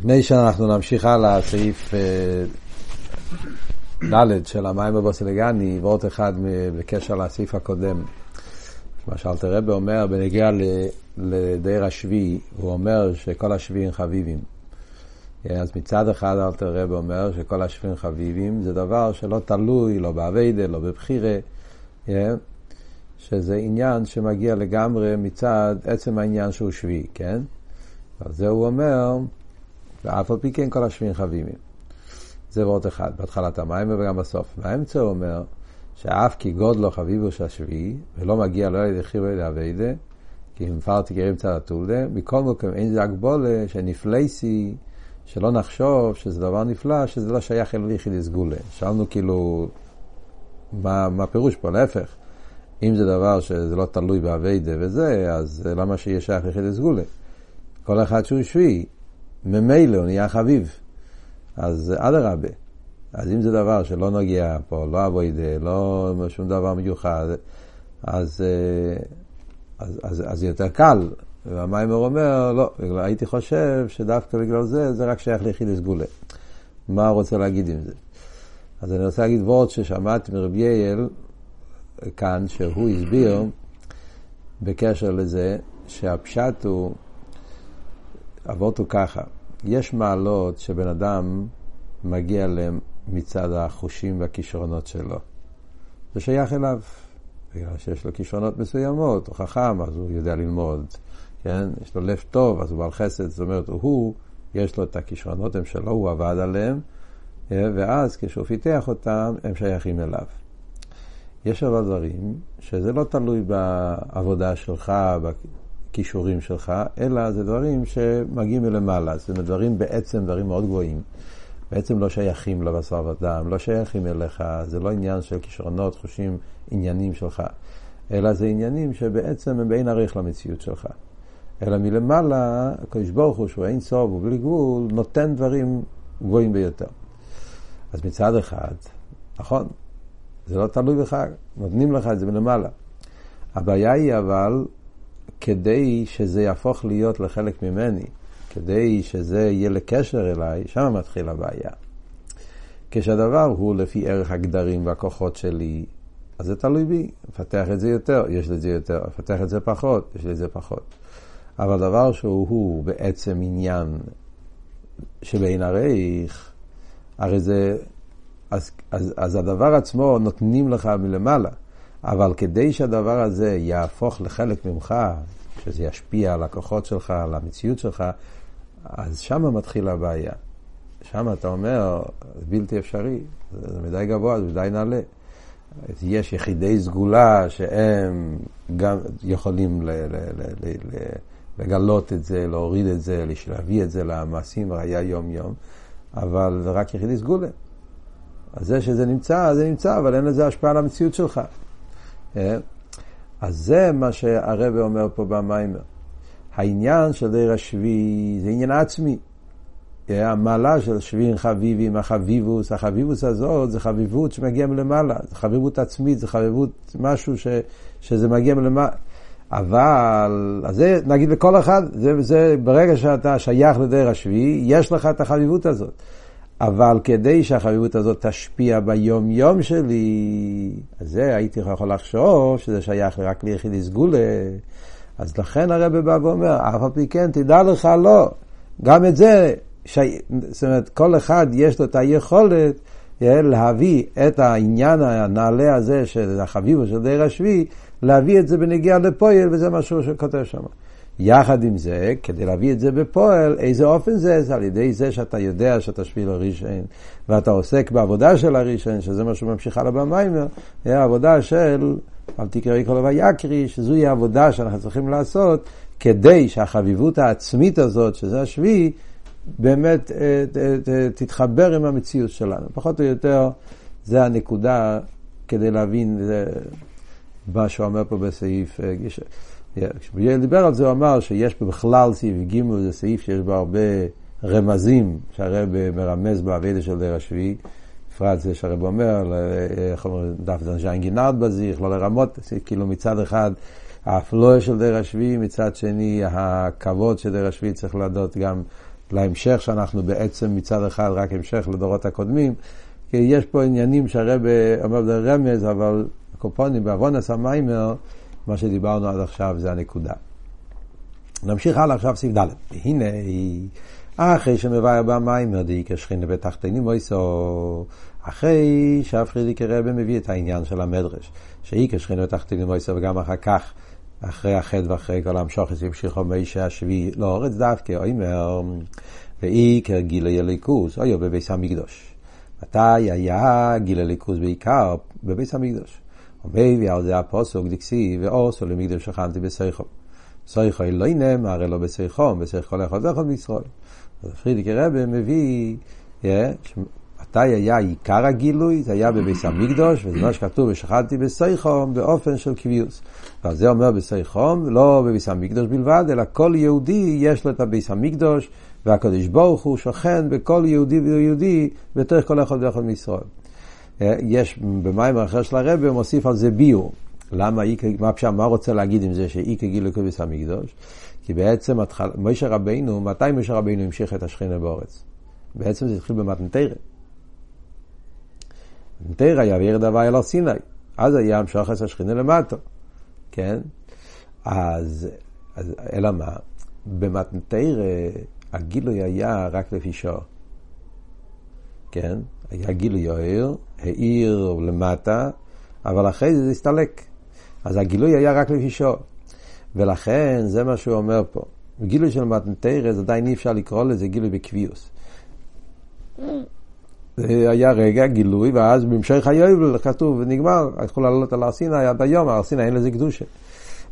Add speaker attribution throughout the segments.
Speaker 1: לפני שאנחנו נמשיך הלאה, סעיף ד' של המים בבוסלגני, ועוד אחד בקשר לסעיף הקודם. מה שאלתר רבי אומר בנגיע לדר השביעי, הוא אומר שכל השביעים חביבים. אז מצד אחד אלתר רבי אומר שכל השביעים חביבים זה דבר שלא תלוי, לא באביידה, לא בבחירה, שזה עניין שמגיע לגמרי מצד עצם העניין שהוא שביעי, כן? אז זה הוא אומר, ואף על פי כן כל השביעים חביבים. זה ועוד אחד, בהתחלת המים וגם בסוף. באמצע הוא אומר, שאף כי גודלו חביבו של השביעי, ולא מגיע לא על ידי חירו אלא אביידה, כי אם פרטי גרים צד הטולדה, מכל מקום אין זה הגבולה שנפלייסי, שלא נחשוב שזה דבר נפלא, שזה לא שייך אל ליחיד סגולה. שאלנו כאילו, מה, מה פירוש פה? להפך. אם זה דבר שזה לא תלוי באביידה וזה, אז למה שיהיה שייך ליחיד סגולה? כל אחד שהוא שביעי, ממילא הוא נהיה חביב. אז אדרבה. אז אם זה דבר שלא נוגע פה, לא אבוידה, לא שום דבר מיוחד, אז, אז, אז, אז יותר קל. והמיימר אומר, לא, הייתי חושב שדווקא בגלל זה, זה רק שייך ליחיד סגולה. מה הוא רוצה להגיד עם זה? אז אני רוצה להגיד וורד ששמעתי מרבי יעל כאן, שהוא הסביר בקשר לזה, שהפשט הוא, אבות הוא ככה, יש מעלות שבן אדם מגיע להם מצד החושים והכישרונות שלו. זה שייך אליו. בגלל שיש לו כישרונות מסוימות, הוא חכם, אז הוא יודע ללמוד, כן? יש לו לב טוב, אז הוא בעל חסד, זאת אומרת, הוא, יש לו את הכישרונות הם שלו, הוא עבד עליהם, ואז כשהוא פיתח אותם, הם שייכים אליו. יש אבל דברים שזה לא תלוי בעבודה שלך, בכישורים שלך, אלא זה דברים שמגיעים מלמעלה, זה דברים בעצם, דברים מאוד גבוהים. בעצם לא שייכים לבשר ודם, לא שייכים אליך, זה לא עניין של כישרונות, חושים, עניינים שלך, אלא זה עניינים שבעצם הם באין עריך למציאות שלך. אלא מלמעלה, הקדוש ברוך הוא, שהוא אין סוף ובלי גבול, נותן דברים גבוהים ביותר. אז מצד אחד, נכון, זה לא תלוי בך, נותנים לך את זה מלמעלה. הבעיה היא אבל, כדי שזה יהפוך להיות לחלק ממני, כדי שזה יהיה לקשר אליי, שם מתחיל הבעיה. כשהדבר הוא לפי ערך הגדרים והכוחות שלי, אז זה תלוי בי, מפתח את זה יותר, יש לי את זה יותר, מפתח את זה פחות, יש לי את זה פחות. אבל דבר שהוא בעצם עניין שבין הרייך, הרי זה, אז, אז, אז הדבר עצמו נותנים לך מלמעלה, אבל כדי שהדבר הזה יהפוך לחלק ממך, שזה ישפיע על הכוחות שלך, על המציאות שלך, אז שם מתחילה הבעיה. שם אתה אומר, זה בלתי אפשרי, זה מדי גבוה, זה מדי נעלה. יש יחידי סגולה שהם גם יכולים ל- ל- ל- לגלות את זה, להוריד את זה, להביא את זה למעשים ראייה יום-יום, אבל רק יחידי סגולה. אז זה שזה נמצא, זה נמצא, אבל אין לזה השפעה על המציאות שלך. אה? אז זה מה שהרבא אומר פה במיימר. העניין של דיר השביעי זה עניין עצמי. המעלה של שביעין חביבים, החביבוס, החביבוס הזאת זה חביבות שמגיע מלמעלה, זה חביבות עצמית, זה חביבות משהו ש, שזה מגיע מלמעלה. אבל, אז זה נגיד לכל אחד, זה, זה ברגע שאתה שייך לדרך השביעי, יש לך את החביבות הזאת. אבל כדי שהחביבות הזאת תשפיע ביום יום שלי, אז זה הייתי יכול לחשוב שזה שייך רק ליחידי סגולה. אז לכן הרב בא ואומר, אף על פי כן, תדע לך, לא. גם את זה, ש... זאת אומרת, כל אחד יש לו את היכולת להביא את העניין הנעלה הזה של החביבו של דיר השביעי, להביא את זה בנגיעה לפועל, וזה מה שהוא כותב שם. יחד עם זה, כדי להביא את זה בפועל, איזה אופן זה? זה על ידי זה שאתה יודע שאתה שביל הראשון, ואתה עוסק בעבודה של הראשון, שזה מה שהוא ממשיך הלאה במיימר, העבודה של אל תקראי כל ויקרי, שזוהי העבודה שאנחנו צריכים לעשות, כדי שהחביבות העצמית הזאת, שזה השביעי, באמת אה, תתחבר עם המציאות שלנו. פחות או יותר, זה הנקודה כדי להבין מה שהוא אומר פה בסעיף. אה, כשביאל דיבר על זה, הוא אמר שיש בכלל סעיף ג' זה סעיף שיש בו הרבה רמזים שהרב מרמז בעבידה של דרך השביעי. בפרט זה שהרב אומר, איך אומרים, דף זנז'יין גינרד בזיך, לא לרמות, כאילו מצד אחד האפלואה של דר השביעי, מצד שני הכבוד של דר השביעי צריך לדעת גם להמשך שאנחנו בעצם מצד אחד רק המשך לדורות הקודמים, כי יש פה עניינים שהרבה אומר זה רמז, אבל הקופונים בעוונס המיימר, מה שדיברנו עד עכשיו זה הנקודה. נמשיך הלאה עכשיו סעיף ד', הנה אחרי שמבאר במיימר דאיקר שכינה בתחתינים מויסו, אחרי שהפרידיקי רבי מביא את העניין של המדרש, שאיקר שכינה בתחתינים מויסו וגם אחר כך אחרי החטא ואחרי כל המשוכס המשיכו מישה השביעי לאורץ דווקא, אומר, ועיקר גילי הליכוז, אוי בביס המקדוש. מתי היה גיל הליכוז בעיקר? בביס המקדוש. ומביא על זה הפוסוק דקסי, ואוסו למקדוש שכנתי בסייחו. סייחו אלוהי נאמר אלו בסייחו, בסייחו לאחוז ואחוז בישראל. אז פרידיקי רבי מביא, מתי היה עיקר הגילוי? זה היה בביס המקדוש, וזה מה שכתוב, ושכנתי בסייחום באופן של קביוס. ועל זה אומר בסייחום, לא בביס המקדוש בלבד, אלא כל יהודי יש לו את הביס המקדוש, והקדוש ברוך הוא שוכן בכל יהודי ויהודי בתוך כל אחד ואחד מישראל. יש במים אחר של הרבי, הוא מוסיף על זה ביור. למה, מה פשע, מה רוצה להגיד עם זה שאי כגילו כביס המקדוש? כי בעצם משה רבינו, מתי משה רבינו המשיך את השכינה באורץ? בעצם זה התחיל במתנתרא. מתנתרא היה וירד הוואי על הר סיני. אז היה המשוך את השכינה למטה. כן? אז, אז אלא מה? במתנתרא הגילוי היה רק לפי שעה. כן? היה גילוי יאיר, העיר למטה, אבל אחרי זה זה הסתלק. אז הגילוי היה רק לפי שעה. ולכן זה מה שהוא אומר פה. גילוי של מתנתרא, זה עדיין אי אפשר לקרוא לזה גילוי בקביוס. זה היה רגע גילוי, ואז בהמשך היובל כתוב, ונגמר, יכול לעלות על הר סיני עד היום, הר סיני אין לזה קדושה.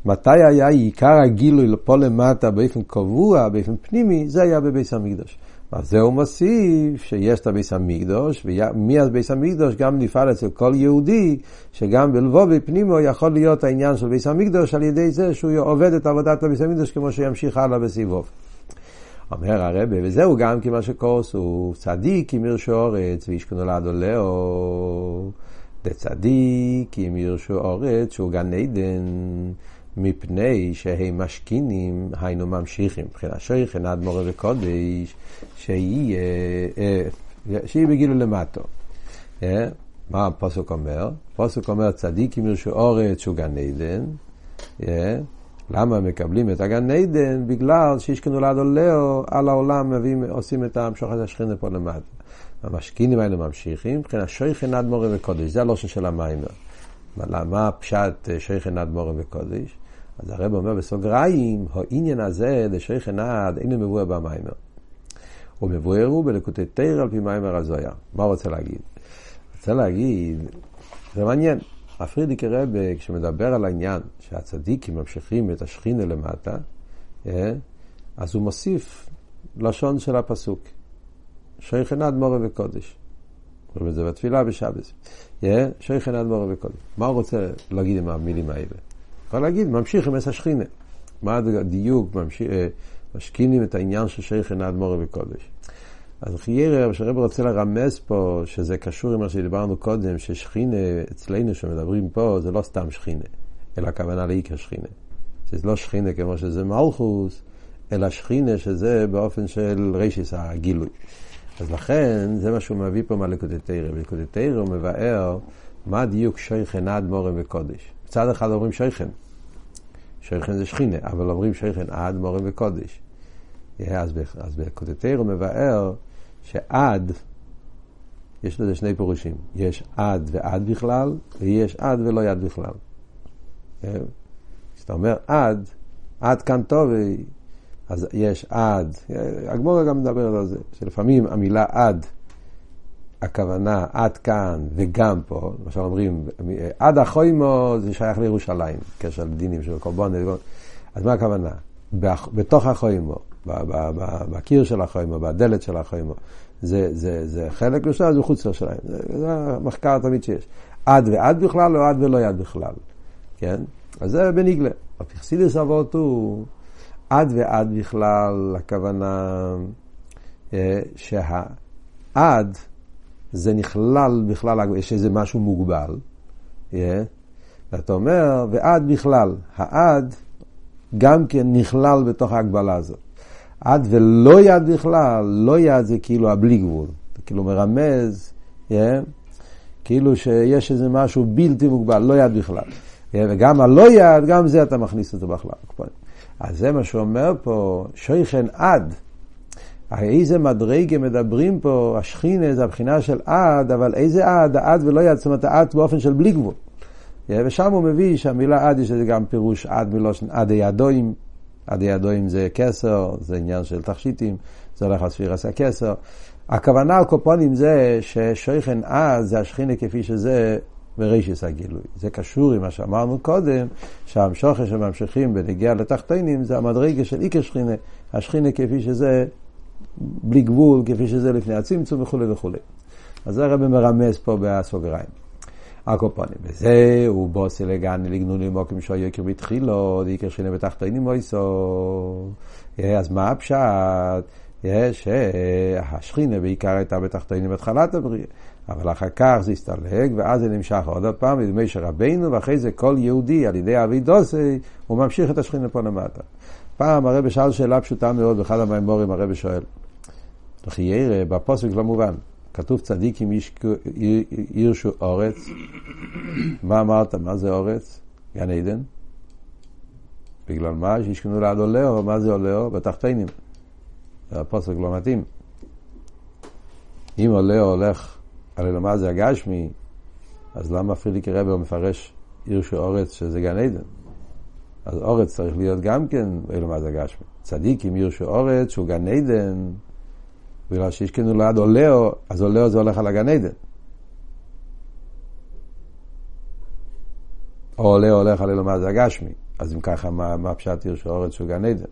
Speaker 1: מתי היה עיקר הגילוי פה למטה באופן קבוע, באופן פנימי, זה היה בביס המקדוש. אז זה הוא מוסיף שיש את הביס המקדוש, ומהביס המקדוש גם נפעל אצל כל יהודי, שגם בלבובי פנימו יכול להיות העניין של ביס המקדוש על ידי זה שהוא עובד את עבודת הביס המקדוש כמו שימשיך הלאה בסיבוב. אומר הרבה, וזהו גם כי מה שקורס הוא צדיק אם ירשו אורץ ואיש כנולד עולהו, דצדיק אם ירשו אורץ שהוא גן עדן. מפני שהם משכינים, היינו ממשיכים, מבחינת שייכן עד מורה וקודש, שיהיה, שיהיה בגילו למטו. מה הפוסק אומר? הפוסק אומר צדיקים ירשו אורץ שהוא גן עדן. למה מקבלים את הגן עדן? בגלל שישכנו לעד עולהו על העולם מביאים, עושים את המשוחת השכינה פה למטה. המשכינים האלה ממשיכים, מבחינת שייכן עד מורה וקודש, זה הלושן של המיימר. מה פשט שייכן עד מורה וקודש? אז הרב אומר בסוגריים, העניין הזה לשייך ענד אינו מבואר במיימר. הוא מבואר הוא בלקוטי תיר על פי מיימר הזויה. מה הוא רוצה להגיד? רוצה להגיד, זה מעניין. הפרידיקי רב, כשמדבר על העניין שהצדיקים ממשיכים את השכינה למטה, אה, אז הוא מוסיף לשון של הפסוק. שייך ענד מורה וקודש. אומרים את זה בתפילה בשבס. אה, שייך ענד מורה וקודש. מה הוא רוצה להגיד עם המילים האלה? יכול להגיד, ממשיך עם אס השכינה. מה הדיוק, אה, משכינים את העניין של עינת מורה וקודש. אז חיירה, שהרב רוצה לרמז פה, שזה קשור עם מה שדיברנו קודם, ששכינה אצלנו שמדברים פה, זה לא סתם שכינה, אלא הכוונה לעיקר שכינה. שזה לא שכינה כמו שזה מלכוס, אלא שכינה שזה באופן של רישיס הגילוי. אז לכן, זה מה שהוא מביא פה. בלקוטי תרא הוא מבאר מה דיוק שייכן עד מורה וקודש. מצד אחד אומרים שייכן, שייכן זה שכינה, אבל אומרים שייכן עד מורה וקודש. אז, אז בקודתר הוא מבאר שעד, יש לזה שני פירושים. יש עד ועד בכלל, ויש עד ולא יד בכלל. כשאתה אומר עד, עד כאן טוב, אז יש עד. הגמורה גם מדברת על זה, שלפעמים המילה עד הכוונה עד כאן וגם פה, למשל אומרים, עד החוימו זה שייך לירושלים, קשר לדינים של קורבן, אז מה הכוונה? בתוך החוימו, בקיר של החוימו, בדלת של החוימו, זה, זה, זה חלק ראשון, זה מחוץ לירושלים, זה, זה המחקר תמיד שיש. עד ועד בכלל או עד ולא יד בכלל, כן? אז זה בניגלה. הפכסיליס אבות הוא עד ועד בכלל, הכוונה אה, שהעד זה נכלל בכלל, יש איזה משהו מוגבל, yeah. ואתה אומר, ועד בכלל, העד גם כן נכלל בתוך ההגבלה הזאת. עד ולא יד בכלל, לא יד זה כאילו הבלי גבול, זה כאילו מרמז, yeah, כאילו שיש איזה משהו בלתי מוגבל, לא יד בכלל. Yeah, וגם הלא יד, גם זה אתה מכניס אותו בכלל. אז זה מה שאומר פה, שויכן עד. איזה מדרגה מדברים פה, השכינה זה הבחינה של עד, אבל איזה עד? עד ולא יד, זאת אומרת עד באופן של בלי גבול. ושם הוא מביא שהמילה עד יש לזה גם פירוש עד מלושן עד הידועים, עד הידועים זה כסר, זה עניין של תכשיטים, זה הולך על ספירס הכסר. הכוונה על קופונים זה ששויכן עד זה השכינה כפי שזה ברישיס הגילוי. זה קשור עם מה שאמרנו קודם, שהמשוכר שממשיכים בנגיעה לתחתינים זה המדרגה של איקר שכינה, השכינה כפי שזה בלי גבול, כפי שזה לפני הצמצום וכולי וכולי. אז זה הרב מרמז פה בסוגריים. הקופונים. וזה הוא בוסי לגני לגנוני מוקים שו יקר בתחילו, דיקר שכינה בתחתינים מויסו. אז מה הפשט? שהשכינה בעיקר הייתה בתחתינים בתחילת הבריאה. אבל אחר כך זה הסתלג, ואז זה נמשך עוד פעם, נדמה שרבנו, ואחרי זה כל יהודי על ידי אבי דוסי, הוא ממשיך את השכינה פה למטה. פעם הרבי שאל שאלה פשוטה מאוד, באחד המימורים הרבי שואל, לכי ירא, בפוסק לא מובן, כתוב צדיקים ירשו אורץ, מה אמרת, מה זה אורץ? גן עדן? בגלל מה? שישכנו ליד עולהו, מה זה עולהו? בתחתינים. הפוסק לא מתאים. אם עולהו הולך הרי למה זה הגשמי, אז למה פרידיקי רבר מפרש עיר של אורץ שזה גן עדן? אז אורץ צריך להיות גם כן, אלו מה זה הגשמי. צדיק עם עיר של אורץ שהוא גן עדן, בגלל שיש כאילו ליד עולהו, אז עולהו זה הולך על הגן עדן. או עולה הולך על אלומה זה הגשמי. אז אם ככה, מה, מה פשט עיר של אורץ שהוא גן עדן?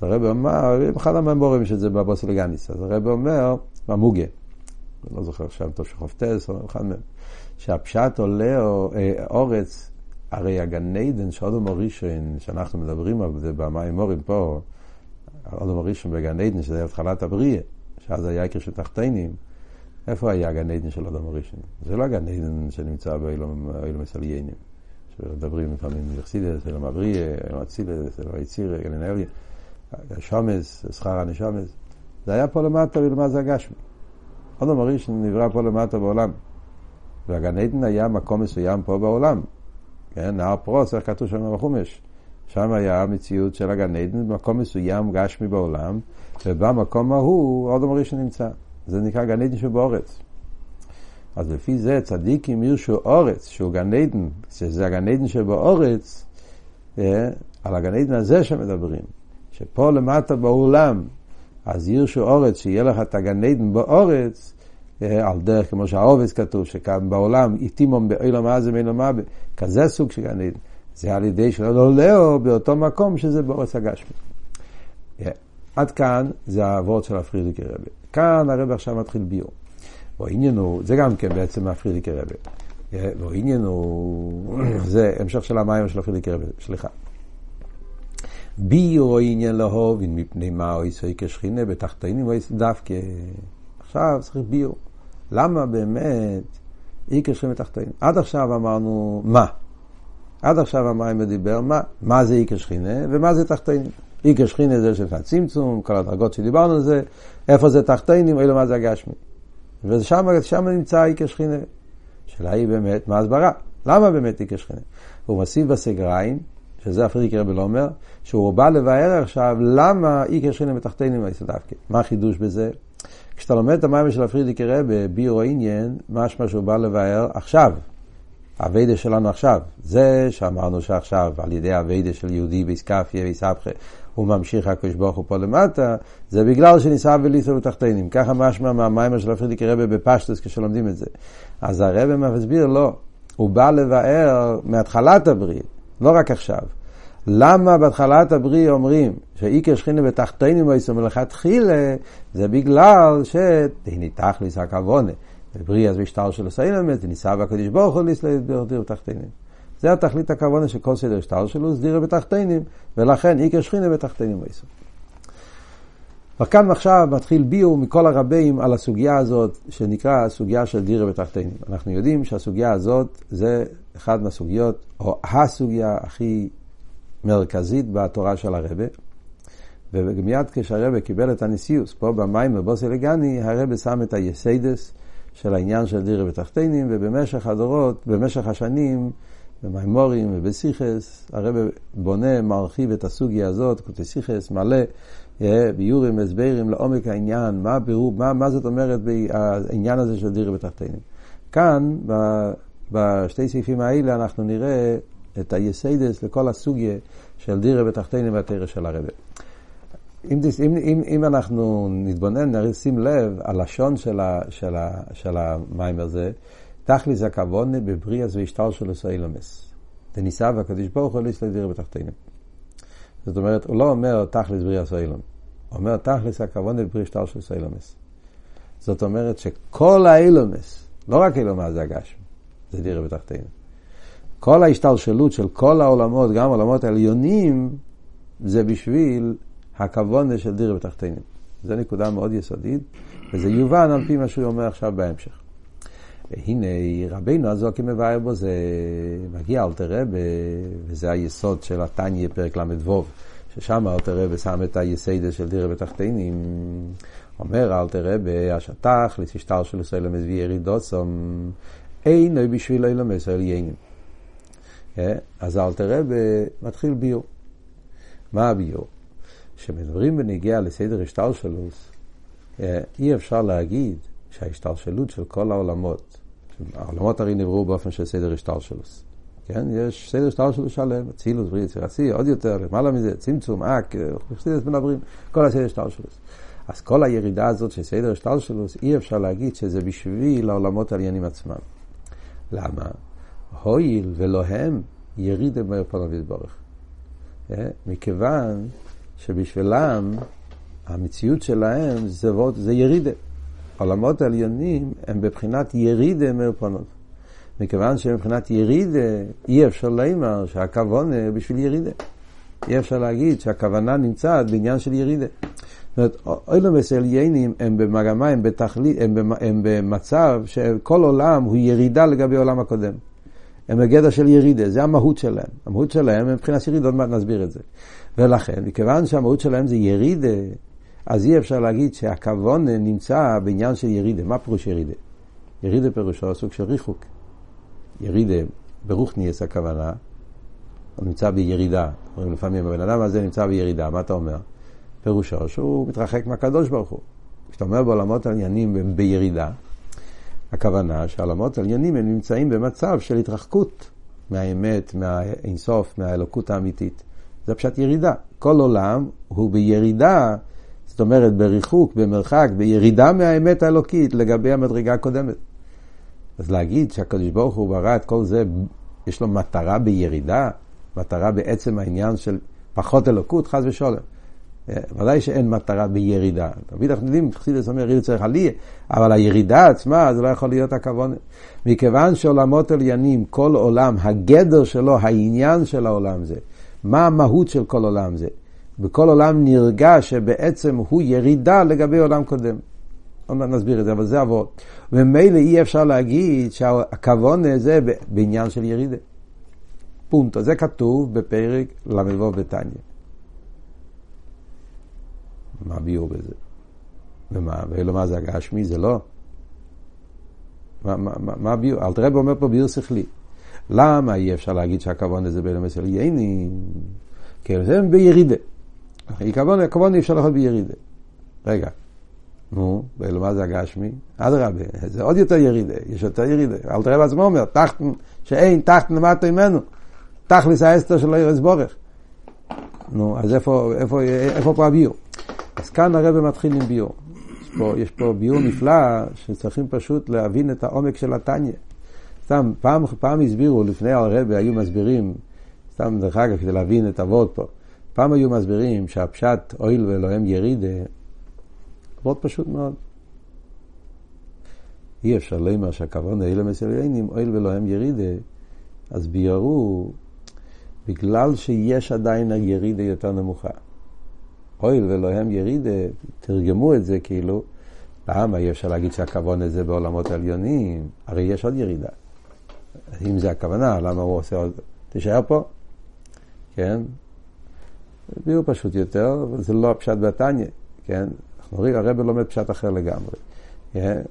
Speaker 1: אז הרב אומר, אחד הממורים שזה בבוסי לגניס, אז הרב אומר, במוגה. אני לא זוכר עכשיו טוב שחופטס או אחד מהם, שהפשט עולה או אה, אורץ, הרי הגן עדן שאודום הראשון, שאנחנו מדברים על זה במים מורים פה, אודום הראשון בגן עדן, שזה התחלת הבריאה, שאז היה יקר של תחתינים, איפה היה הגן עדן של אודום הראשון? זה לא הגן עדן שנמצא באילום מסליינים, שמדברים לפעמים יחסידס, אלום הבריאה, אלום אצילס, אלום היציר, גן אלי, שומס, שכר הנשומס, זה היה פה למטה ולמה זה הגשמי. אדם הראשון נברא פה למטה בעולם. והגן עדן היה מקום מסוים פה בעולם. כן, נהר פרוס, איך כתוב שם בחומש. שם היה המציאות של הגן עדן במקום מסוים גשמי בעולם, ובמקום ההוא אדם הראשון נמצא. זה נקרא גן עדן שבאורץ. אז לפי זה צדיקים ירשו אורץ, שהוא גן עדן, שזה הגן עדן שבאורץ, אה, על הגן עדן הזה שמדברים. שפה למטה בעולם אז ירשו אורץ, שיהיה לך את הגן עדן באורץ, אה, על דרך כמו שהעובץ כתוב, שכאן בעולם, איתימום באילום עזה מאילום אבא, כזה סוג של גן עדן. זה על ידי שלא עולהו באותו מקום שזה באורץ הגשמי. Yeah. עד כאן זה העבוד של הפרידיקי רבי. כאן הרבי עכשיו מתחיל ביור. והעניין הוא, זה גם כן בעצם הפרידיקי רבי. והעניין הוא, זה המשך של המים של הפרידיקי רבי, סליחה. ביור עניין להובין מפני מה או יסוי כשכינה בתחתינים או יסוי דווקא. עכשיו צריך ביור. למה באמת אי כשכינה בתחתינים? עד עכשיו אמרנו מה. עד עכשיו המים דיבר מה. מה זה אי כשכינה ומה זה תחתינים. אי כשכינה זה של הצמצום, כל הדרגות שדיברנו על זה. איפה זה תחתינים, אילו מה זה הגשמי. ושם נמצא אי כשכינה. השאלה היא באמת, מה ההסברה? למה באמת אי כשכינה? הוא מוסיף בסגריים שזה הפריקי רבי לא אומר, שהוא בא לבאר עכשיו למה אי קשרין מתחתינים דווקא. מה החידוש בזה? כשאתה לומד את המים של הפרידיקי רבי, בירו עניין, משמע שהוא בא לבאר עכשיו. הווידה שלנו עכשיו. זה שאמרנו שעכשיו, על ידי הווידה של יהודי באיסקפיה ואיסבכה, הוא ממשיך הקדוש ברוך הוא פה למטה, זה בגלל שניסה וליסו בתחתינים. ככה משמע מהמים של הפרידיקי רבי בפשטוס כשלומדים את זה. אז הרבי מסביר, לא. הוא בא לבאר מהתחלת הברית, לא רק עכשיו. למה בהתחלת הבריא אומרים שאיקר שכינה בתחתינו מויסו מלכתחילה, זה בגלל שתהני תכליס הכוונה. בבריא אז משטר של הסיילמת, ניסה בקדוש ברוך הוא להסתדר בתחתינים. זה התכלית הכוונה של כל סדר שטר שלו, סדירה בתחתינים, ולכן איקר שכינה בתחתינו מויסו. וכאן עכשיו מתחיל ביור מכל הרבים על הסוגיה הזאת, שנקרא הסוגיה של דירה בתחתינים. אנחנו יודעים שהסוגיה הזאת זה אחת מהסוגיות, או הסוגיה הכי מרכזית בתורה של הרבה, ומיד כשהרבא קיבל את הנשיאוס, פה במים בבוסי לגני, הרבא שם את היסיידס של העניין של דירה בתחתינים, ובמשך הדורות, במשך השנים, במימורים ובסיכס, הרבא בונה, מרחיב את הסוגיה הזאת, קוטסיכס מלא, ביורים, הסברים לעומק העניין, מה, בירור, מה, מה זאת אומרת העניין הזה של דירה בתחתינים. כאן, בשתי סעיפים האלה, אנחנו נראה את היסיידס לכל הסוגיה של דירה בתחתינים והתרא של הרבא. אם, אם, אם, אם אנחנו נתבונן, נשים לב, הלשון של, ה, של, ה, של המים הזה, תכליס הכוונה בבריאס והשתל של אילומס. דניסה והקדוש ברוך הוא ליסטר דירה בתחתינים. זאת אומרת, הוא לא אומר תכליס בריאס ואילום, הוא אומר תכליס הכוונה בבריאס השתל של אילומס. זאת אומרת שכל האילומס, לא רק אילומה זה הגשם, זה דירה בתחתינים. כל ההשתלשלות של כל העולמות, גם העולמות העליונים, זה בשביל הכוונה של דירה בתחתינים. זו נקודה מאוד יסודית, וזה יובן על פי מה שהוא אומר עכשיו בהמשך. והנה רבינו הזוקי מבאר בו, זה מגיע אלתר רבה, וזה היסוד של התניא פרק ל"ו, ששם אלתר רבה שם את היסיידה של דירה בתחתינים. אומר אלתר רבה, השטח לסישטר של ישראל למזווי ירידוסום, אינו בשביל אילומס אל יינים. אה? אז אלתר רבה מתחיל ביור. מה הביור? כשמדברים בנגיעה לסדר השתלשלוס, אה, אי אפשר להגיד שההשתלשלות של כל העולמות, העולמות הרי נבראו באופן של סדר השתלשלוס. כן, יש סדר השתלשלוס שלם, אצילוס, בריא, יצירתי, עוד יותר, למעלה מזה, צמצום, אק, חסידס מדברים, כל הסדר השתלשלוס. אז כל הירידה הזאת של סדר השתלשלוס, אי אפשר להגיד שזה בשביל העולמות העליינים עצמם. למה? הואיל ולא הם ירידה מאיר פניו יתברך. אה, מכיוון שבשבילם המציאות שלהם זה, זה ירידה. העולמות העליונים הם בבחינת ירידה מאופנות. מכיוון שמבחינת ירידה אי אפשר לומר שהכוונה בשביל ירידה. אי אפשר להגיד שהכוונה נמצאת בעניין של ירידה. זאת אומרת, אילומס עליינים הם במגמה, הם, בתכלי, הם, הם במצב שכל עולם הוא ירידה לגבי העולם הקודם. הם בגדר של ירידה, זה המהות שלהם. המהות שלהם הם מבחינת ירידה, עוד מעט נסביר את זה. ולכן, מכיוון שהמהות שלהם זה ירידה, אז אי אפשר להגיד שהכוון נמצא בעניין של ירידה. מה פירוש ירידה? ירידה פירושו סוג של ריחוק. ירידה, ברוך נהייס הכוונה, הוא נמצא בירידה. אומרים לפעמים, הבן אדם הזה נמצא בירידה, מה אתה אומר? פירושו שהוא מתרחק מהקדוש ברוך הוא. כשאתה אומר בעולמות העניינים הם בירידה, הכוונה שהעולמות העניינים הם נמצאים במצב של התרחקות מהאמת, מהאינסוף, מהאלוקות האמיתית. זה פשוט ירידה. כל עולם הוא בירידה, זאת אומרת בריחוק, במרחק, בירידה מהאמת האלוקית לגבי המדרגה הקודמת. אז להגיד שהקדוש ברוך הוא ברא את כל זה, יש לו מטרה בירידה, מטרה בעצם העניין של פחות אלוקות, חס ושלום. ודאי שאין מטרה בירידה. תמיד אנחנו יודעים, חסידס אומר, ירידה צריך עלייה, אבל הירידה עצמה, זה לא יכול להיות הכוונה. מכיוון שעולמות עליינים, כל עולם, הגדר שלו, העניין של העולם זה, מה המהות של כל עולם זה. בכל עולם נרגש שבעצם הוא ירידה לגבי עולם קודם. עוד מעט נסביר את זה, אבל זה עבוד. וממילא אי אפשר להגיד שהכוונה זה בעניין של ירידה. פונטו. זה כתוב בפרק ל"ו בתניא. מה ביור בזה? ומה, ואילו מה זה הגשמי? זה לא. מה, מה, מה ביור? אל תראה אומר פה ביור שכלי. למה אי אפשר להגיד שהכוון הזה בין המסר ייני? כי זה בירידה. הכוון, הכוון אי אפשר לאכול בירידה. רגע, נו, מה זה הגשמי? אדרבה, זה עוד יותר ירידה, יש יותר ירידה. אל תראה בעצמו אומר, תחתן, שאין תחתן למטה ממנו. תכלס האסתר של ארז בורך. נו, אז איפה, איפה, איפה פה הביור? אז כאן הרב מתחיל עם ביור. יש פה, יש פה ביור נפלא, שצריכים פשוט להבין את העומק של התניא. סתם, פעם, פעם הסבירו, לפני הרבי היו מסבירים, סתם דרך אגב, כדי להבין את הוורד פה, פעם היו מסבירים שהפשט אויל ואלוהים ירידה, וורד פשוט מאוד. אי אפשר לומר שהכוון האלה מסליינים, אויל ואלוהים ירידה, אז ביארו, בגלל שיש עדיין הירידה יותר נמוכה. אויל ואלוהים ירידה, תרגמו את זה כאילו, למה אי אפשר להגיד שהכוון הזה בעולמות העליונים? הרי יש עוד ירידה. אם זה הכוונה, למה הוא עושה עוד... תישאר פה, כן? ביור פשוט יותר, זה לא הפשט בתניא, כן? אנחנו רואים, הרב לומד פשט אחר לגמרי. כן?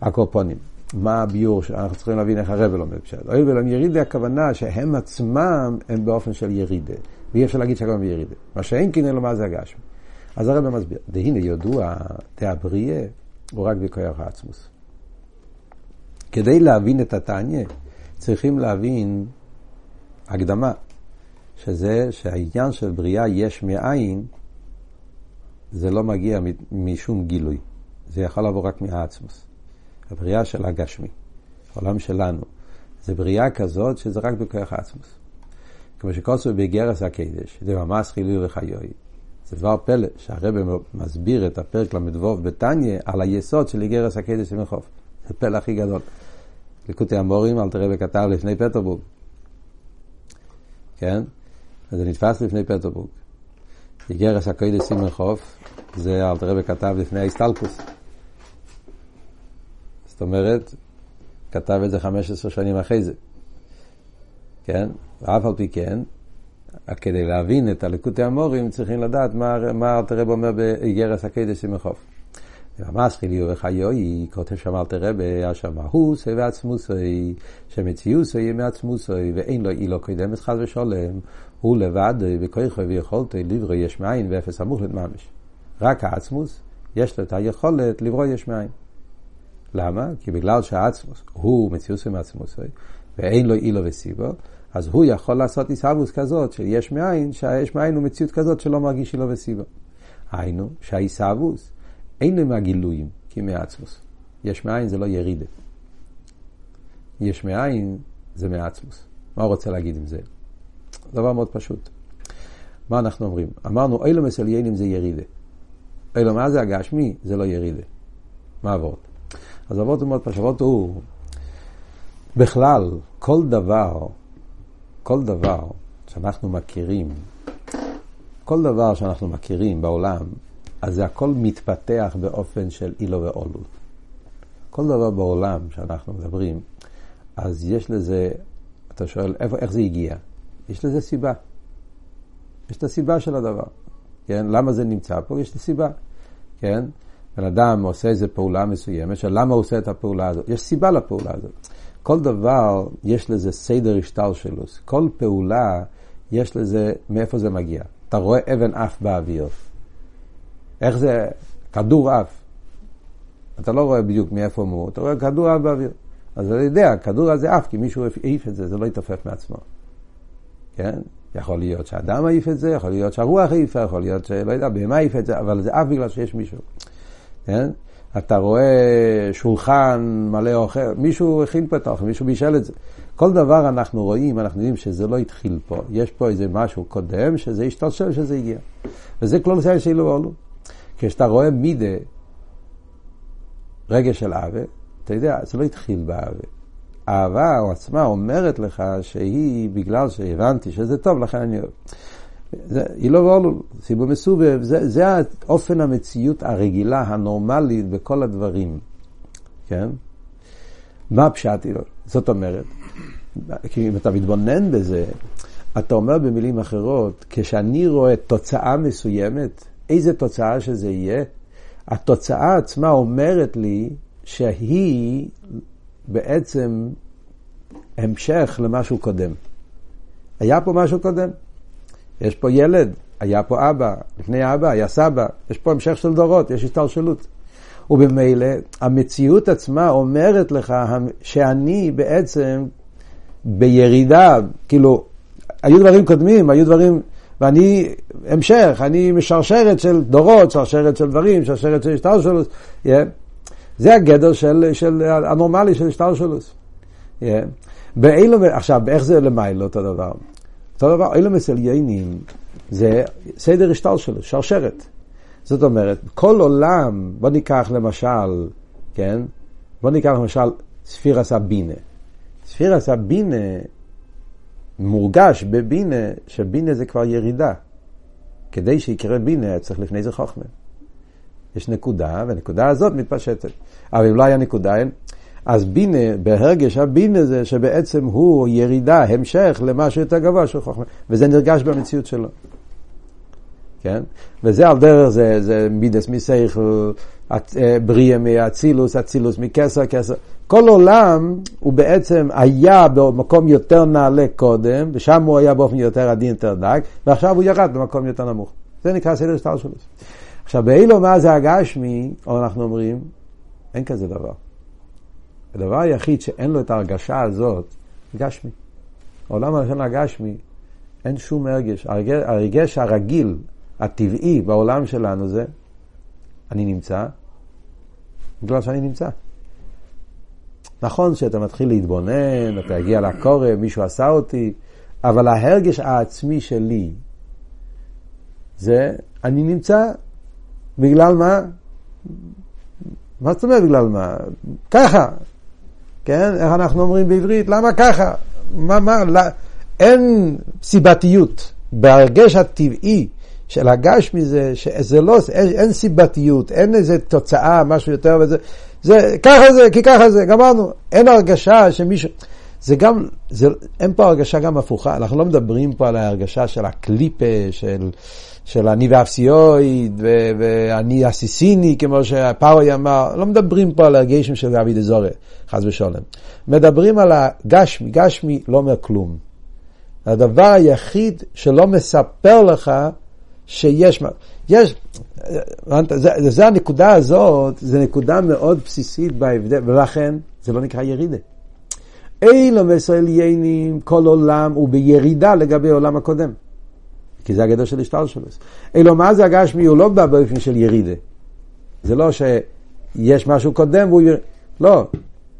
Speaker 1: הקורפונים. מה הביור שאנחנו צריכים להבין איך הרב לומד פשט. אוי ולום ירידה הכוונה שהם עצמם הם באופן של ירידה. ואי אפשר להגיד שהכל בירידה. מה שאין כן אלו מה זה הגשמי. אז הרב מסביר, והנה ידוע, תאבריה הוא רק בכוח העצמוס. כדי להבין את התניא, צריכים להבין הקדמה, שזה שהעניין של בריאה יש מאין, זה לא מגיע משום גילוי. זה יכול לבוא רק מהעצמוס. הבריאה של הגשמי, העולם שלנו, זה בריאה כזאת שזה רק בכוח העצמוס. כמו שכוסו בגרס הקדש, זה ממש חילוי וחיוי. זה דבר פלא, שהרבא מסביר את הפרק ל"ו בתניא על היסוד של איגרס הקדש ומחוף. זה פלא הכי גדול. ליקוטי המורים, אל תראה בכתב לפני פטרבורג. כן? זה נתפס לפני פטרבורג. איגרס הקדש ומחוף, זה אל תראה בכתב לפני ההסטלקוס. זאת אומרת, כתב את זה 15 שנים אחרי זה. כן? ואף על פי כן, כדי להבין את הליקוטי המורים, צריכים לדעת מה, מה אלתר אומר באיגרס הקדש סמכוף. ממש חיליו וחיוי, כותב שם אלתר רבי, היה שם מהוס ועצמוסוי, שמציוסוי מעצמוסוי, ואין לו אילו קודמת חד ושולם, הוא לבד בכוחו ויכולתו לברוא יש מאין ואפס המוחלט ממש. רק העצמוס, יש לו את היכולת לברוא יש מאין. למה? כי בגלל שהעצמוס הוא מציוסוי מעצמוסוי, ואין לו אילו וסיבו, אז הוא יכול לעשות עיסאוווס כזאת, שיש מאין, שהיש מאין הוא מציאות כזאת שלא מרגיש אילו וסיבו. היינו, שהעיסאוווס אין מהגילויים, כי מעצמוס. יש מאין זה לא ירידה. יש מאין זה מעצמוס. מה הוא רוצה להגיד עם זה? דבר מאוד פשוט. מה אנחנו אומרים? אמרנו, אילו מסליינים זה ירידה. אילו מה זה הגשמי? זה לא ירידה. מה עבוד? אז עבוד הוא מאוד פשוט. עבוד הוא, בכלל, כל דבר כל דבר שאנחנו מכירים, כל דבר שאנחנו מכירים בעולם, אז זה הכל מתפתח באופן של אילו ואולו. כל דבר בעולם שאנחנו מדברים, אז יש לזה, אתה שואל, איפה, איך זה הגיע? יש לזה סיבה. יש את הסיבה של הדבר, כן? למה זה נמצא פה? יש את הסיבה, כן? בן אדם עושה איזו פעולה מסוימת, שלמה הוא עושה את הפעולה הזאת? יש סיבה לפעולה הזאת. כל דבר יש לזה סדר השתלשלוס. כל פעולה יש לזה, מאיפה זה מגיע. אתה רואה אבן עף באוויר. איך זה, כדור עף. אתה לא רואה בדיוק מאיפה הוא, אתה רואה כדור עף באוויר. אז אתה יודע, הכדור הזה עף כי מישהו העיף את זה, זה לא יתעופף מעצמו. כן? יכול להיות שהאדם העיף את זה, יכול להיות שהרוח העיפה, יכול להיות שלא יודע, בהמה העיף את זה, אבל זה עף בגלל שיש מישהו. כן? אתה רואה שולחן מלא אוכל, מישהו הכין פה את האוכל, מישהו בישל את זה. כל דבר אנחנו רואים, אנחנו יודעים שזה לא התחיל פה, יש פה איזה משהו קודם, שזה השתלשל, שזה הגיע. וזה כלול סייל שאילו ואולו. כשאתה רואה מידה, רגש של אהבה, אתה יודע, זה לא התחיל באהבה. אהבה או עצמה אומרת לך שהיא, בגלל שהבנתי שזה טוב, לכן אני. זה אילו ואולו, סיבוב מסובב, זה, זה אופן המציאות הרגילה, הנורמלית בכל הדברים, כן? מה פשט אילו? זאת אומרת, כי אם אתה מתבונן בזה, אתה אומר במילים אחרות, כשאני רואה תוצאה מסוימת, איזה תוצאה שזה יהיה, התוצאה עצמה אומרת לי שהיא בעצם המשך למשהו קודם. היה פה משהו קודם. יש פה ילד, היה פה אבא, לפני אבא היה סבא, יש פה המשך של דורות, יש השתלשלות. ובמילא המציאות עצמה אומרת לך שאני בעצם בירידה, כאילו, היו דברים קודמים, היו דברים, ואני המשך, אני משרשרת של דורות, שרשרת של דברים, שרשרת של השתלשלות. Yeah. זה הגדר של, של הנורמלי של השתלשלות. Yeah. עכשיו, איך זה למיילו אותו דבר? אותו דבר, אילומס עליינים זה סדר השטל שלו, שרשרת. זאת אומרת, כל עולם, בוא ניקח למשל, כן? בוא ניקח למשל ספירה סבינה. ספירה סבינה מורגש בבינה, שבינה זה כבר ירידה. כדי שיקרה בינה צריך לפני זה חוכמה. יש נקודה, והנקודה הזאת מתפשטת. אבל אם לא היה נקודה, אז בינה, בהרגש הבינה זה שבעצם הוא ירידה, המשך למשהו יותר גבוה של חוכמה, וזה נרגש במציאות שלו. כן? וזה על דרך זה, זה מידס מסייכל, בריאה מאצילוס, אצילוס מכסר, כסר. כל עולם הוא בעצם היה במקום יותר נעלה קודם, ושם הוא היה באופן יותר עדין, יותר דק, ועכשיו הוא ירד במקום יותר נמוך. זה נקרא סדר שטר שלו. עכשיו, באילו מה זה הגשמי, או אנחנו אומרים, אין כזה דבר. הדבר היחיד שאין לו את ההרגשה הזאת, גשמי. העולם הראשון הגשמי, אין שום. הרגש, הרגש הרגיל, הטבעי בעולם שלנו זה, אני נמצא, בגלל שאני נמצא. נכון שאתה מתחיל להתבונן, אתה הגיע לקורא, מישהו עשה אותי, אבל ההרגש העצמי שלי זה אני נמצא בגלל מה? מה זאת אומרת בגלל מה? ככה, כן? איך אנחנו אומרים בעברית? למה ככה? מה, מה, לא, אין סיבתיות. בהרגש הטבעי של הגש מזה, שזה לא, אין, אין סיבתיות, אין איזה תוצאה, משהו יותר וזה, זה, ככה זה, כי ככה זה, גמרנו. אין הרגשה שמישהו, זה גם, זה, אין פה הרגשה גם הפוכה, אנחנו לא מדברים פה על ההרגשה של הקליפה, של, של אני ואפסיואיד, ואני הסיסיני, כמו שפאווי אמר, לא מדברים פה על הרגשים של גבי דזורי, חס ושלום. מדברים על הגשמי, גשמי לא אומר כלום. הדבר היחיד שלא מספר לך שיש, יש, זה, זה הנקודה הזאת, זו נקודה מאוד בסיסית בהבדל, ולכן זה לא נקרא ירידה. אילו מסויליינים, כל עולם הוא בירידה לגבי העולם הקודם. כי זה הגדר של השטר שלו. אילו מה זה הגשמי, הוא לא בא באופן של ירידה. זה לא שיש משהו קודם והוא ירידה. לא,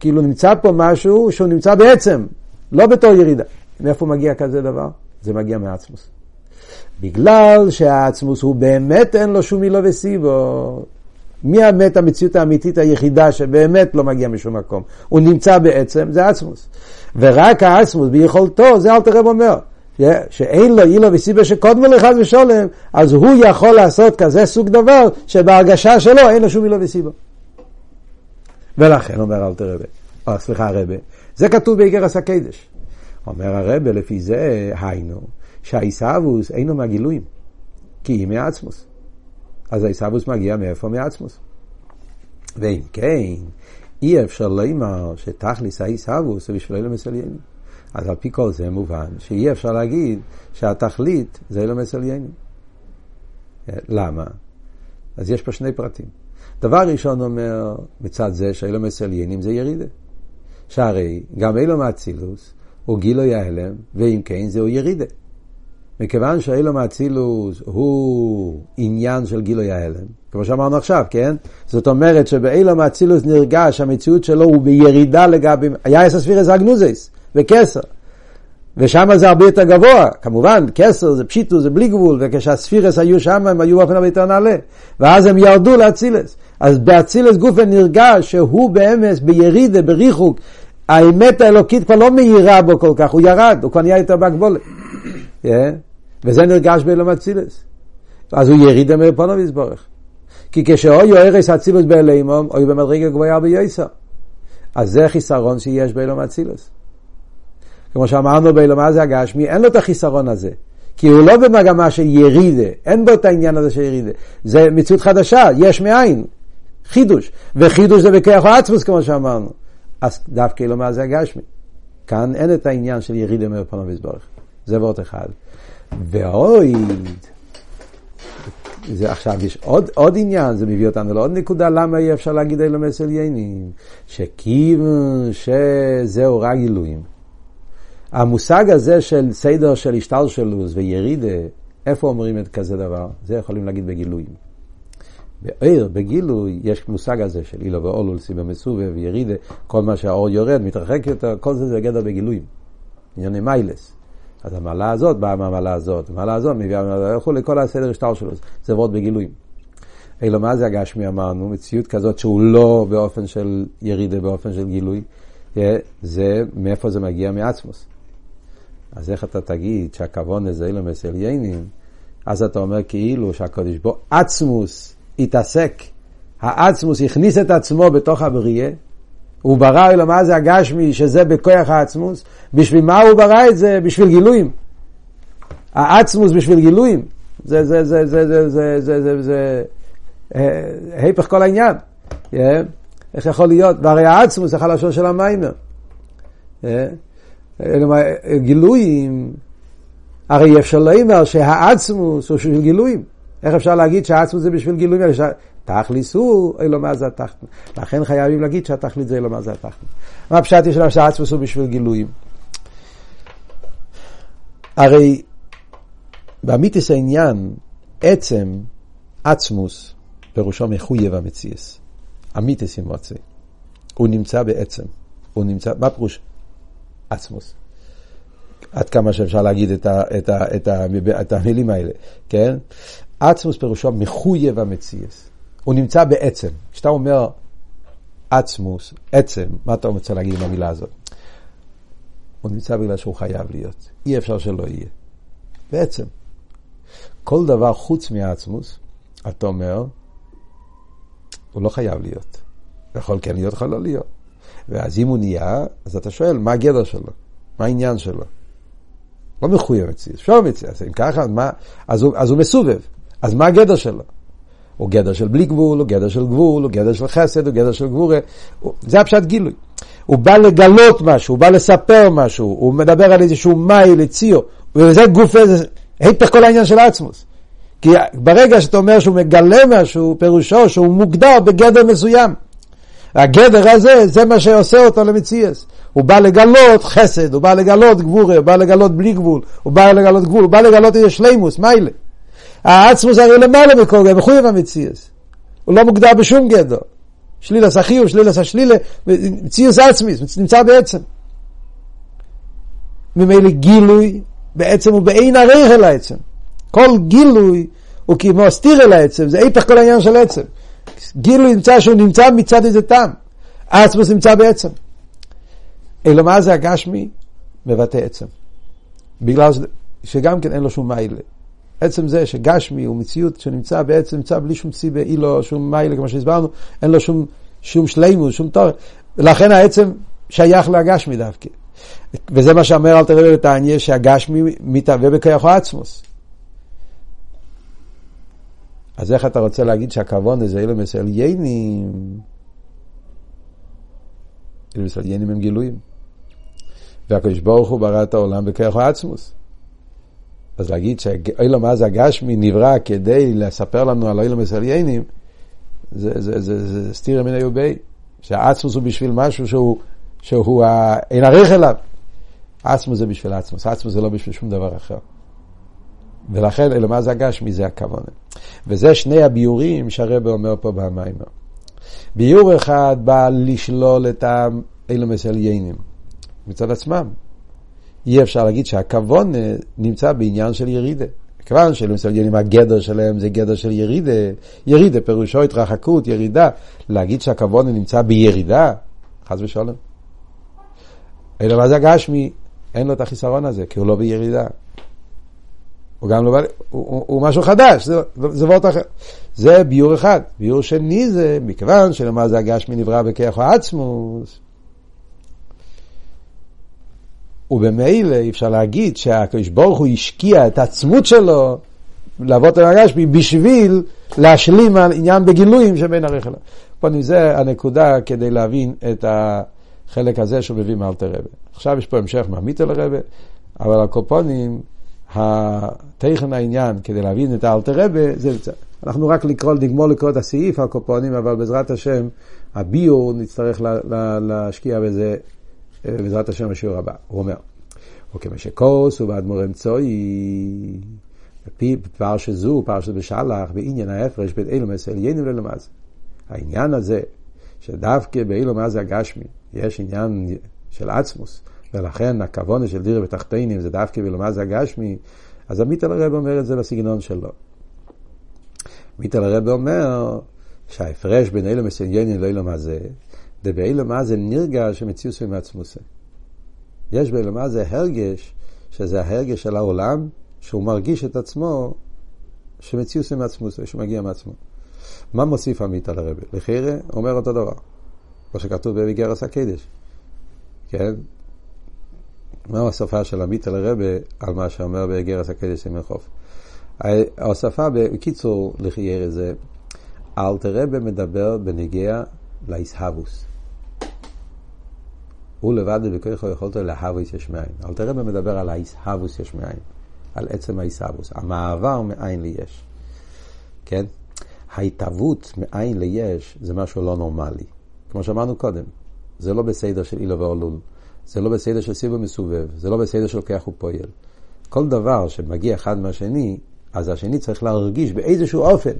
Speaker 1: כאילו נמצא פה משהו שהוא נמצא בעצם, לא בתור ירידה. מאיפה מגיע כזה דבר? זה מגיע מעצמוס. בגלל שהעצמוס הוא באמת אין לו שום מילו וסיבו. מי האמת המציאות האמיתית היחידה שבאמת לא מגיע משום מקום? הוא נמצא בעצם, זה עצמוס. ורק העצמוס ביכולתו, זה אל תראה אומר. שאין לו אילו וסיבה שקודמו לחז ושולם, אז הוא יכול לעשות כזה סוג דבר שבהרגשה שלו אין לו שום אילו וסיבה. ולכן אומר אל תראה, או סליחה הרבה, זה כתוב באיגרס הקדש. אומר הרבה לפי זה, היינו, שהעיסאוווס אינו מהגילויים, כי היא מעצמוס. אז העיסאוווס מגיע מאיפה? מעצמוס. ואם כן, אי אפשר לומר שתכליס העיסאוווס זה בשביל אלה מסליינים. אז על פי כל זה מובן שאי אפשר להגיד שהתכלית זה אלה מסליינים. למה? אז יש פה שני פרטים. דבר ראשון אומר מצד זה שאילו מסליינים זה ירידה. שהרי גם אילו מאצילוס הוא גילוי ההלם, ואם כן זהו ירידה. מכיוון שאילו מאצילוס הוא עניין של גילוי ההלם, כמו שאמרנו עכשיו, כן? זאת אומרת שבאילו מאצילוס נרגש המציאות שלו הוא בירידה לגבי, היה אס הספירס אגנוזיס, וכסר. ושם זה הרבה יותר גבוה, כמובן, כסר זה פשיטו, זה בלי גבול, וכשהספירס היו שם הם היו באופן הרבה יותר נעלה, ואז הם ירדו לאצילס. אז באצילס גופן נרגש שהוא באמס, בירידה, בריחוק, האמת האלוקית כבר לא מהירה בו כל כך, הוא ירד, הוא כבר נהיה יותר בהגבולת. Yeah. וזה נרגש באילום אצילס. אז הוא יריד אמר פונו ויסבורך. כי כשאויו ארס אצילוס באלימום, אוי במדרגה גבוהה ביועסה. אז זה חיסרון שיש באילום אצילוס. כמו שאמרנו באילום הזה הגשמי, אין לו את החיסרון הזה. כי הוא לא במגמה של ירידה, אין בו את העניין הזה של ירידה. זה מציאות חדשה, יש מאין. חידוש. וחידוש זה בכוח העצמוס, כמו שאמרנו. אז דווקא אילום הזה הגשמי. כאן אין את העניין של ירידה מרפונו ויסבורך. זה ועוד אחד. ואויד, זה עכשיו יש עוד, עוד עניין, זה מביא אותנו לעוד נקודה, למה אי אפשר להגיד אלו מסליינים? שכיוון שזהו רק גילויים. המושג הזה של סדר של השתלשלוס וירידה, איפה אומרים את כזה דבר? זה יכולים להגיד בגילויים. בעיר, בגילוי, יש מושג הזה של אילו ואולול, סיבה מסובב, וירידה, כל מה שהאור יורד, מתרחק יותר, כל זה זה בגדר בגילויים. ענייני מיילס. אז המעלה הזאת באה מהמעלה הזאת, המעלה הזאת מביאה מהמעלה הזאת, לכל הסדר השטר שלו, זה עבוד בגילויים. אילו מה זה הגשמי אמרנו, מציאות כזאת שהוא לא באופן של ירידה, באופן של גילוי, זה, מאיפה זה מגיע? מעצמוס. אז איך אתה תגיד שהכוון הזה אילו מסליינים, אז אתה אומר כאילו שהקודש בו עצמוס התעסק, העצמוס הכניס את עצמו בתוך הבריאה, הוא ברא אלו מה זה הגשמי, שזה בכוח העצמוס. בשביל מה הוא ברא את זה? בשביל גילויים. העצמוס בשביל גילויים. זה, זה, זה, זה, זה, זה, זה, זה, זה, היפך כל העניין. איך יכול להיות? והרי העצמוס זה חלשו של המיימר. גילויים, הרי אפשר לומר שהעצמוס הוא בשביל גילויים. איך אפשר להגיד שהעצמוס זה בשביל גילויים? תכליס הוא אילו מה זה התחתן. לכן חייבים להגיד שהתכלית זה אילו מה זה התחתן. מה הפשט יש לנו שהעצמוס הוא בשביל גילויים? הרי באמיתיס העניין, עצם, עצמוס, פירושו מחויב המציאס. אמיתיס עם מוצא. הוא נמצא בעצם. הוא נמצא, מה פירוש עצמוס? עד כמה שאפשר להגיד את, ה, את, ה, את, ה, את המילים האלה, כן? עצמוס פירושו מחויב המציאס. הוא נמצא בעצם. כשאתה אומר עצמוס, עצם, מה אתה רוצה להגיד עם המילה הזאת? הוא נמצא בגלל שהוא חייב להיות. אי אפשר שלא יהיה. בעצם. כל דבר חוץ מהעצמוס, אתה אומר, הוא לא חייב להיות. יכול כן להיות, יכול לא להיות. ואז אם הוא נהיה, אז אתה שואל, מה הגדר שלו? מה העניין שלו? לא מחויב מציאות, אפשר מציאות. אם ככה, מה, אז, הוא, אז הוא מסובב. אז מה הגדר שלו? הוא גדר של בלי גבול, הוא גדר של גבול, הוא גדר של חסד, הוא גדר של גבורה. זה הפשט גילוי. הוא בא לגלות משהו, הוא בא לספר משהו, הוא מדבר על איזשהו מייל, ציו, וזה גוף, זה היפך כל העניין של עצמוס. כי ברגע שאתה אומר שהוא מגלה משהו, פירושו שהוא מוגדר בגדר מסוים. הגדר הזה, זה מה שעושה אותו למציאס. הוא בא לגלות חסד, הוא בא לגלות גבורה, הוא בא לגלות בלי גבול, הוא בא לגלות גבול, הוא בא לגלות איזה שלימוס, מיילה. העצמוס הרי למעלה מכל גדר, מחויב המציאס. הוא לא מוגדר בשום גדר. שלילס החיוב, שלילס השלילה, מציאס עצמיס, נמצא בעצם. ממילא גילוי בעצם הוא באין ערך אל העצם. כל גילוי הוא כמו סתיר אל העצם, זה איפך כל העניין של עצם. גילוי נמצא שהוא נמצא מצד איזה טעם. עצמוס נמצא בעצם. אלא מה זה הגשמי? מבטא עצם. בגלל שגם כן אין לו שום מיילה. עצם זה שגשמי הוא מציאות שנמצא בעצם, נמצא בלי שום ציבה, אי לו שום מיילה, כמו שהסברנו, אין לו שום, שום שלימוס, שום תור. ולכן העצם שייך לגשמי דווקא. וזה מה שאומר אל תראה לתניא, שהגשמי מתהווה בכיח עצמוס. אז איך אתה רוצה להגיד שהכוון זה אילומס עליינים? אילומס עליינים הם גילויים. והקדוש ברוך הוא ברא את העולם בכיח עצמוס. אז להגיד שאילום אז הגשמי נברא כדי לספר לנו על אילומס עליינים, זה, זה, זה, זה, זה סתירה מן היובי. שהעצמוס הוא בשביל משהו שהוא, שהוא אין ערך אליו. עצמוס זה בשביל עצמוס, עצמוס זה לא בשביל שום דבר אחר. ולכן, אלא מה זה הגשמי? זה הכוונה. וזה שני הביורים שהרבא אומר פה במיימר. ביור אחד בא לשלול את האילומס עליינים מצד עצמם. אי אפשר להגיד שהכוונה נמצא בעניין של ירידה. כיוון שאילומס עליינים הגדר שלהם זה גדר של ירידה, ירידה פירושו התרחקות, ירידה. להגיד שהכוונה נמצא בירידה, חס ושלום. אלא מה זה הגשמי? אין לו את החיסרון הזה, כי הוא לא בירידה. הוא גם לא בא, הוא, הוא, הוא משהו חדש, זה, זה וורט אחר. זה ביור אחד. ביור שני זה, מכיוון שלמה זה הגשמי נברא בכיח העצמוס. ובמילא אי אפשר להגיד שהקדוש ברוך הוא השקיע את העצמות שלו לעבוד על הגשמי בשביל להשלים על עניין בגילויים שבין הרחלה. פה זה הנקודה כדי להבין את החלק הזה שהוא מביא מאלתר רבה. עכשיו יש פה המשך מעמית אל הרבה, אבל הקופונים התכן העניין, כדי להבין את האלתר רבה, זה אנחנו רק לקרוא, נגמור לקרוא את הסעיף הקופונים, אבל בעזרת השם, הביור נצטרך לה, לה, להשקיע בזה, בעזרת השם, בשיעור הבא. הוא אומר, וכמה שכוס ובאדמו"ר אמצעי, פרשת זו, פרשת בשלח, בעניין ההפרש בין אילומס עליינים ללמז. העניין הזה, שדווקא באילומס הגשמי, יש עניין של עצמוס, ולכן הכוונה של דירה בתחתינים זה דווקא בלמה זה הגשמי, אז המיטל הרב אומר את זה בסגנון שלו. מיטל הרב אומר שההפרש בין אילו מסעניינים לאילו מה זה, דבאילו מה זה נרגש שמציאוס מעצמוסה. יש באילו מה זה הרגש, שזה ההרגש של העולם, שהוא מרגיש את עצמו שמציאוס מעצמוסה, שהוא מגיע מעצמו. מה מוסיף המיטל הרב? לחירה אומר אותו דבר, כמו שכתוב בגרס הקדש. כן? מהו השפה של עמית אל הרבה על מה שאומר באגרס הקדש עם החוף. ההוספה בקיצור לחייר זה, אל תראה במדבר בנגיע לאיסהבוס. הוא לבד בכוחו יכולת להבוס יש מאין. אל תראה במדבר על האיסהבוס יש מאין. על עצם האיסהבוס. המעבר מאין ליש. כן? ההתהוות מאין ליש זה משהו לא נורמלי. כמו שאמרנו קודם, זה לא בסדר של אילו ואולול. זה לא בסדר של סיבו מסובב, זה לא בסדר של לוקח ופועל. כל דבר שמגיע אחד מהשני, אז השני צריך להרגיש באיזשהו אופן.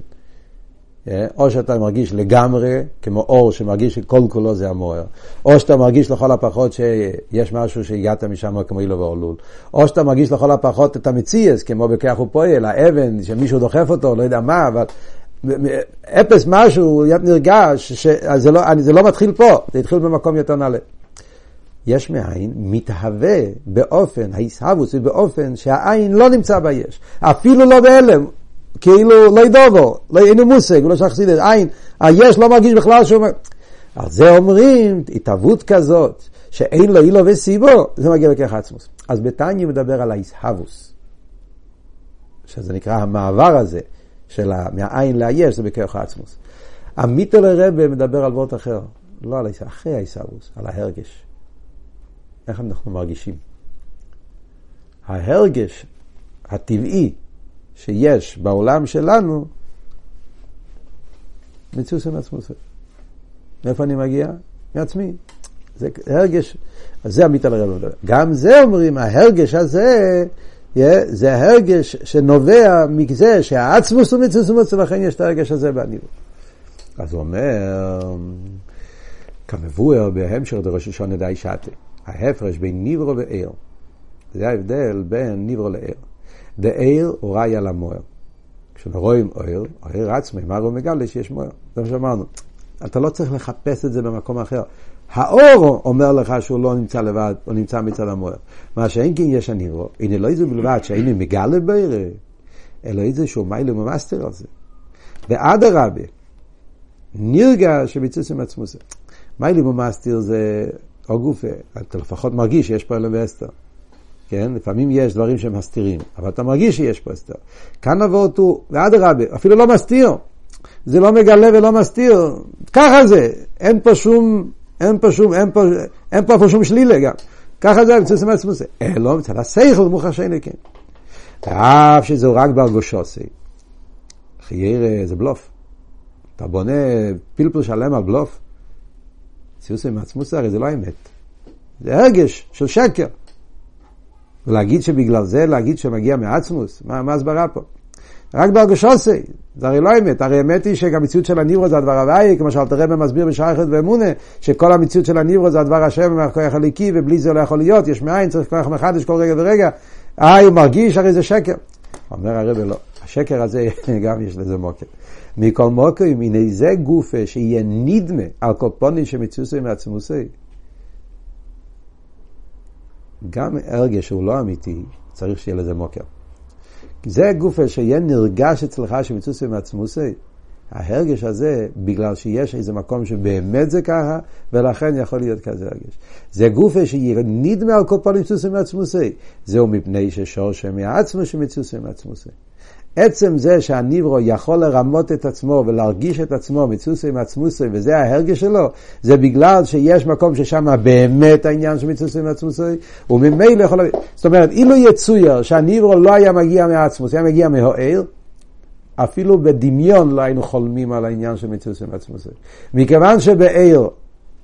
Speaker 1: אה, או שאתה מרגיש לגמרי, כמו אור שמרגיש שכל כולו זה המוער, או שאתה מרגיש לכל הפחות שיש משהו שהגעת משם כמו אילו ואולול, או שאתה מרגיש לכל הפחות את המציאס, כמו בכך ופועל, האבן, שמישהו דוחף אותו, לא יודע מה, אבל אפס משהו נרגש, שזה לא, זה לא מתחיל פה, זה התחיל במקום יותר נעלה. יש מאין? מתהווה באופן, ההסהבוס באופן שהעין לא נמצא ביש, אפילו לא בהלם, כאילו לא ידובו, לא אין מושג, לא שחסיד, עין, היש לא מרגיש בכלל שהוא... על זה אומרים, התהוות כזאת, שאין לו אילו וסיבו, זה מגיע בכך עצמוס. אז בתניא מדבר על ההסהבוס, שזה נקרא המעבר הזה, של מהעין ליש, זה בכך עצמוס. המיטל הרבה מדבר על וורט אחר, לא על ההסהבוס, אחרי ההסהבוס, על ההרגש. איך אנחנו מרגישים. ההרגש הטבעי שיש בעולם שלנו, מציאות עם עצמו. מאיפה אני מגיע? מעצמי. זה הרגש, זה עמית על הרב. גם זה אומרים, ההרגש הזה, זה הרגש שנובע מזה שהעצמוס הוא מציאות ולכן יש את ההרגש הזה בעניבות. אז הוא אומר, כמבואר בהמשך דראש השונה די שתה. ההפרש בין ניברו ועיר. זה ההבדל בין ניברו לעיר. דעיר הוא ראי למוער. כשרואים אויר, אויר עצמי, מה הוא מגלה שיש מוער. זה מה שאמרנו. אתה לא צריך לחפש את זה במקום אחר. האור אומר לך שהוא לא נמצא לבד, הוא נמצא מצד המוער. מה שאין כן יש הניברו, הנה לא איזה בלבד שהיינו מגלה בעיר, אלא איזה שהוא מיילא ממאסטר על זה. ואדרבה, נרגש שביצוס עם עצמו זה. מיילא ממאסטר זה או גופה, אתה לפחות מרגיש שיש פה אלם ואסתר. כן? לפעמים יש דברים שמסתירים, אבל אתה מרגיש שיש פה אסתר. כאן אבות הוא, ואדרבה, אפילו לא מסתיר. זה לא מגלה ולא מסתיר. ככה זה. אין פה שום, אין פה שום, אין פה, אין פה, פה שום שלילה גם. ככה זה, מצוות עצמו זה. אלו מצד השכל מוכר שאין כן. ואף שזהו רק בהרגושוסי. חייר זה בלוף. אתה בונה פלפל שלם על בלוף. ציוס עם עצמוס הרי זה לא אמת. זה הרגש של שקר. ולהגיד שבגלל זה, להגיד שמגיע מעצמוס, מה, מה הסברה פה? רק בהרגשוסי, זה הרי לא אמת, הרי האמת היא שגם המציאות של הניברו זה הדבר הוואי, כמו שאלתר רבי מסביר בשייכת ואמונה, שכל המציאות של הניברו זה הדבר השם מהכוח הליקי, ובלי זה לא יכול להיות, יש מאין, צריך כוח מחדש כל רגע ורגע, אה, הוא מרגיש, הרי זה שקר. אומר הרבי לא, השקר הזה גם יש לזה מוקר. מכל מוקרים, הנה זה גופה שיהיה נדמה על קופונים שמצוסי מעצמוסי. גם הרגש שהוא לא אמיתי, צריך שיהיה לזה מוקר. זה גופה שיהיה נרגש אצלך שמצוסי מעצמוסי. ההרגש הזה, בגלל שיש איזה מקום שבאמת זה ככה, ולכן יכול להיות כזה הרגש. זה גופה שיהיה נדמה על קופונים מצוסי מעצמוסי. זהו מפני ששור שמעצמו שמצוסי מעצמוסי. עצם זה שהניברו יכול לרמות את עצמו ולהרגיש את עצמו מצוסי עם עצמוסי וזה ההרגש שלו, זה בגלל שיש מקום ששם באמת העניין של מצוסי עם עצמוסי, וממילא יכול... זאת אומרת, אילו יצויר שהניברו לא היה מגיע מעצמוס, היה מגיע מהאיר, אפילו בדמיון לא היינו חולמים על העניין של מצוסי עם עצמוסי. מכיוון שבאיר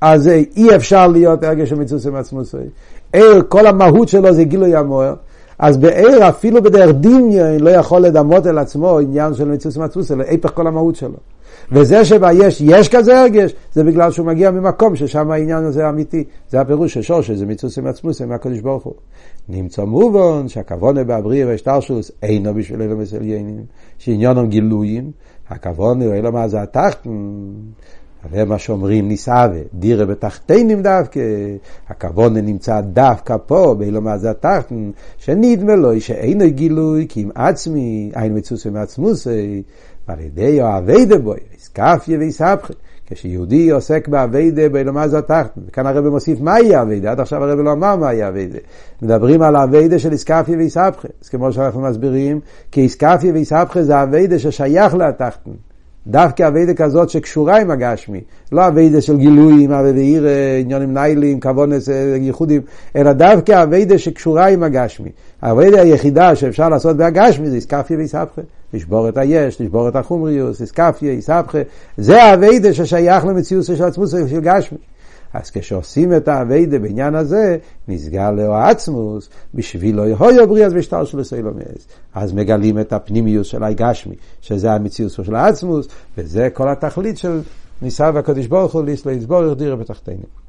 Speaker 1: אז אי אפשר להיות הרגש של מצוסי עם עצמוסי. עיר, כל המהות שלו זה גילוי המוער. אז בעיר אפילו בדרך דמיון לא יכול לדמות אל עצמו עניין של מצוס מצוס, אלא היפך כל המהות שלו. וזה שביש יש כזה הרגש, זה בגלל שהוא מגיע ממקום ששם העניין הזה אמיתי. זה הפירוש של שורש, זה מצוס מצמוס, זה מהקדוש ברוך הוא. נמצא מובן שהכוונה באבריר ושטרשוס אינו בשביל אלו מסליינים, שעניונם גילויים, הכוונה הוא אלו מה זה התחתן. זה מה שאומרים נישאווה, דירה בתחתינים דווקא, הכוונה נמצא דווקא פה, באילומה זה התחתן, שנדמה לו שאינו גילוי, כי אם עצמי, אין מצוסי מעצמוסי, ועל ידי אוהבי דבוי, איסקפיה ואיסהפכי, כשיהודי עוסק באביידה באילומה זו התחתן, כאן הרב מוסיף מהי אביידה, עד עכשיו הרב לא אמר מהי אביידה. מדברים על עבודה של אתכפיא ואתהפכא, אז כמו שאנחנו מסבירים, כי אתכפיא ואתהפכא זה עבודה ששייך לתחתן. דווקא עבודה כזאת שקשורה עם הגשמי, לא עבודה של גילויים, עבודה עניינים נעלים, כוונות, ייחודים, אלא דווקא עבודה שקשורה עם הגשמי. העבודה היחידה שאפשר לעשות בהגשמי זה אתכפיא ואתהפכא. לשבור את היש, לשבור את החומריות, אתכפיא, אתהפכא, זה העבודה ששייך למציאות של עצמות של גשמי. אז כשעושים את האביידה בעניין הזה, נסגר לו העצמוס, בשבילו יהויו בריאס ושטר של סילומס. אז מגלים את הפנימיוס של הגשמי, שזה המציאות של העצמוס, וזה כל התכלית של ניסה והקדוש ברוך הוא לסבור דירה בתחתינו.